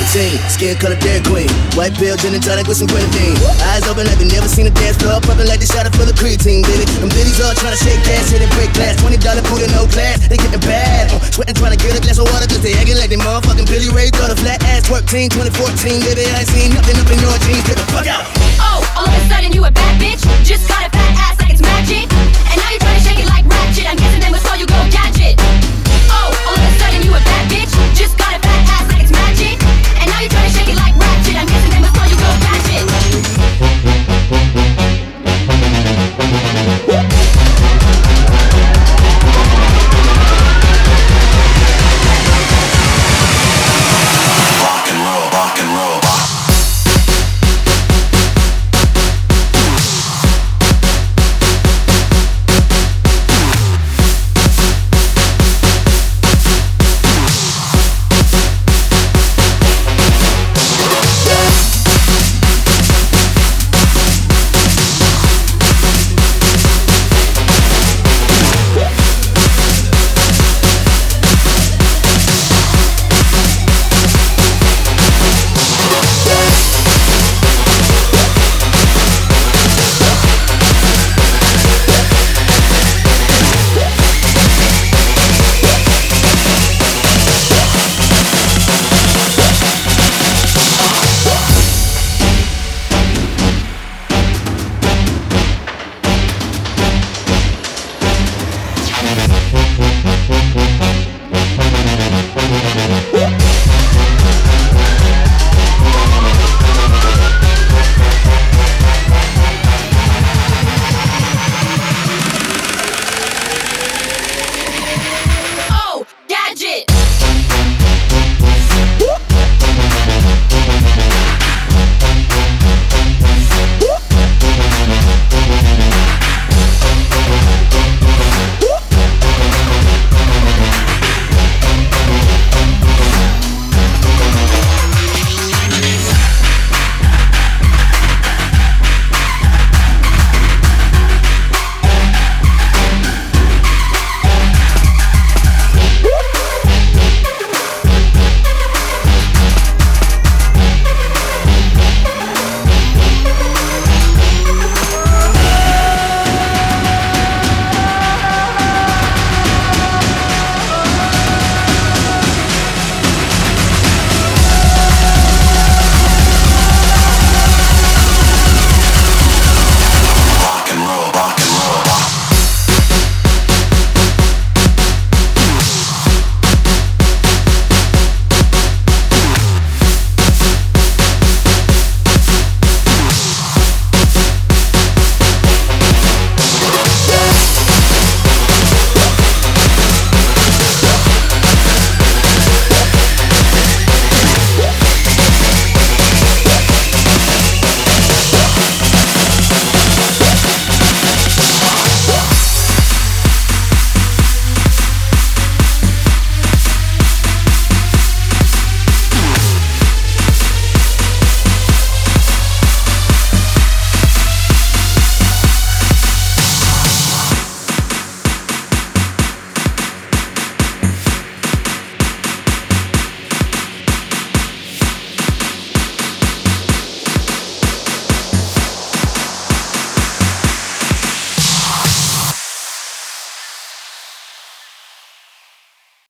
19, skin color Dairy Queen. White pill, gin and tonic with some grenadine. Eyes open like you never seen a dance floor. Pumping like they shot it for the creatine, baby. Them biddies all trying to shake ass, hit and break glass. $20 food in no class, they getting bad. Uh, sweating trying to get a glass of water, cause they acting like they motherfucking Billy Ray. Got a flat ass twerk team, 2014, baby. I ain't seen nothing up in your jeans. Get the fuck out. Oh, all of a sudden you a bad bitch. Just got a fat ass like it's magic. And now you're trying to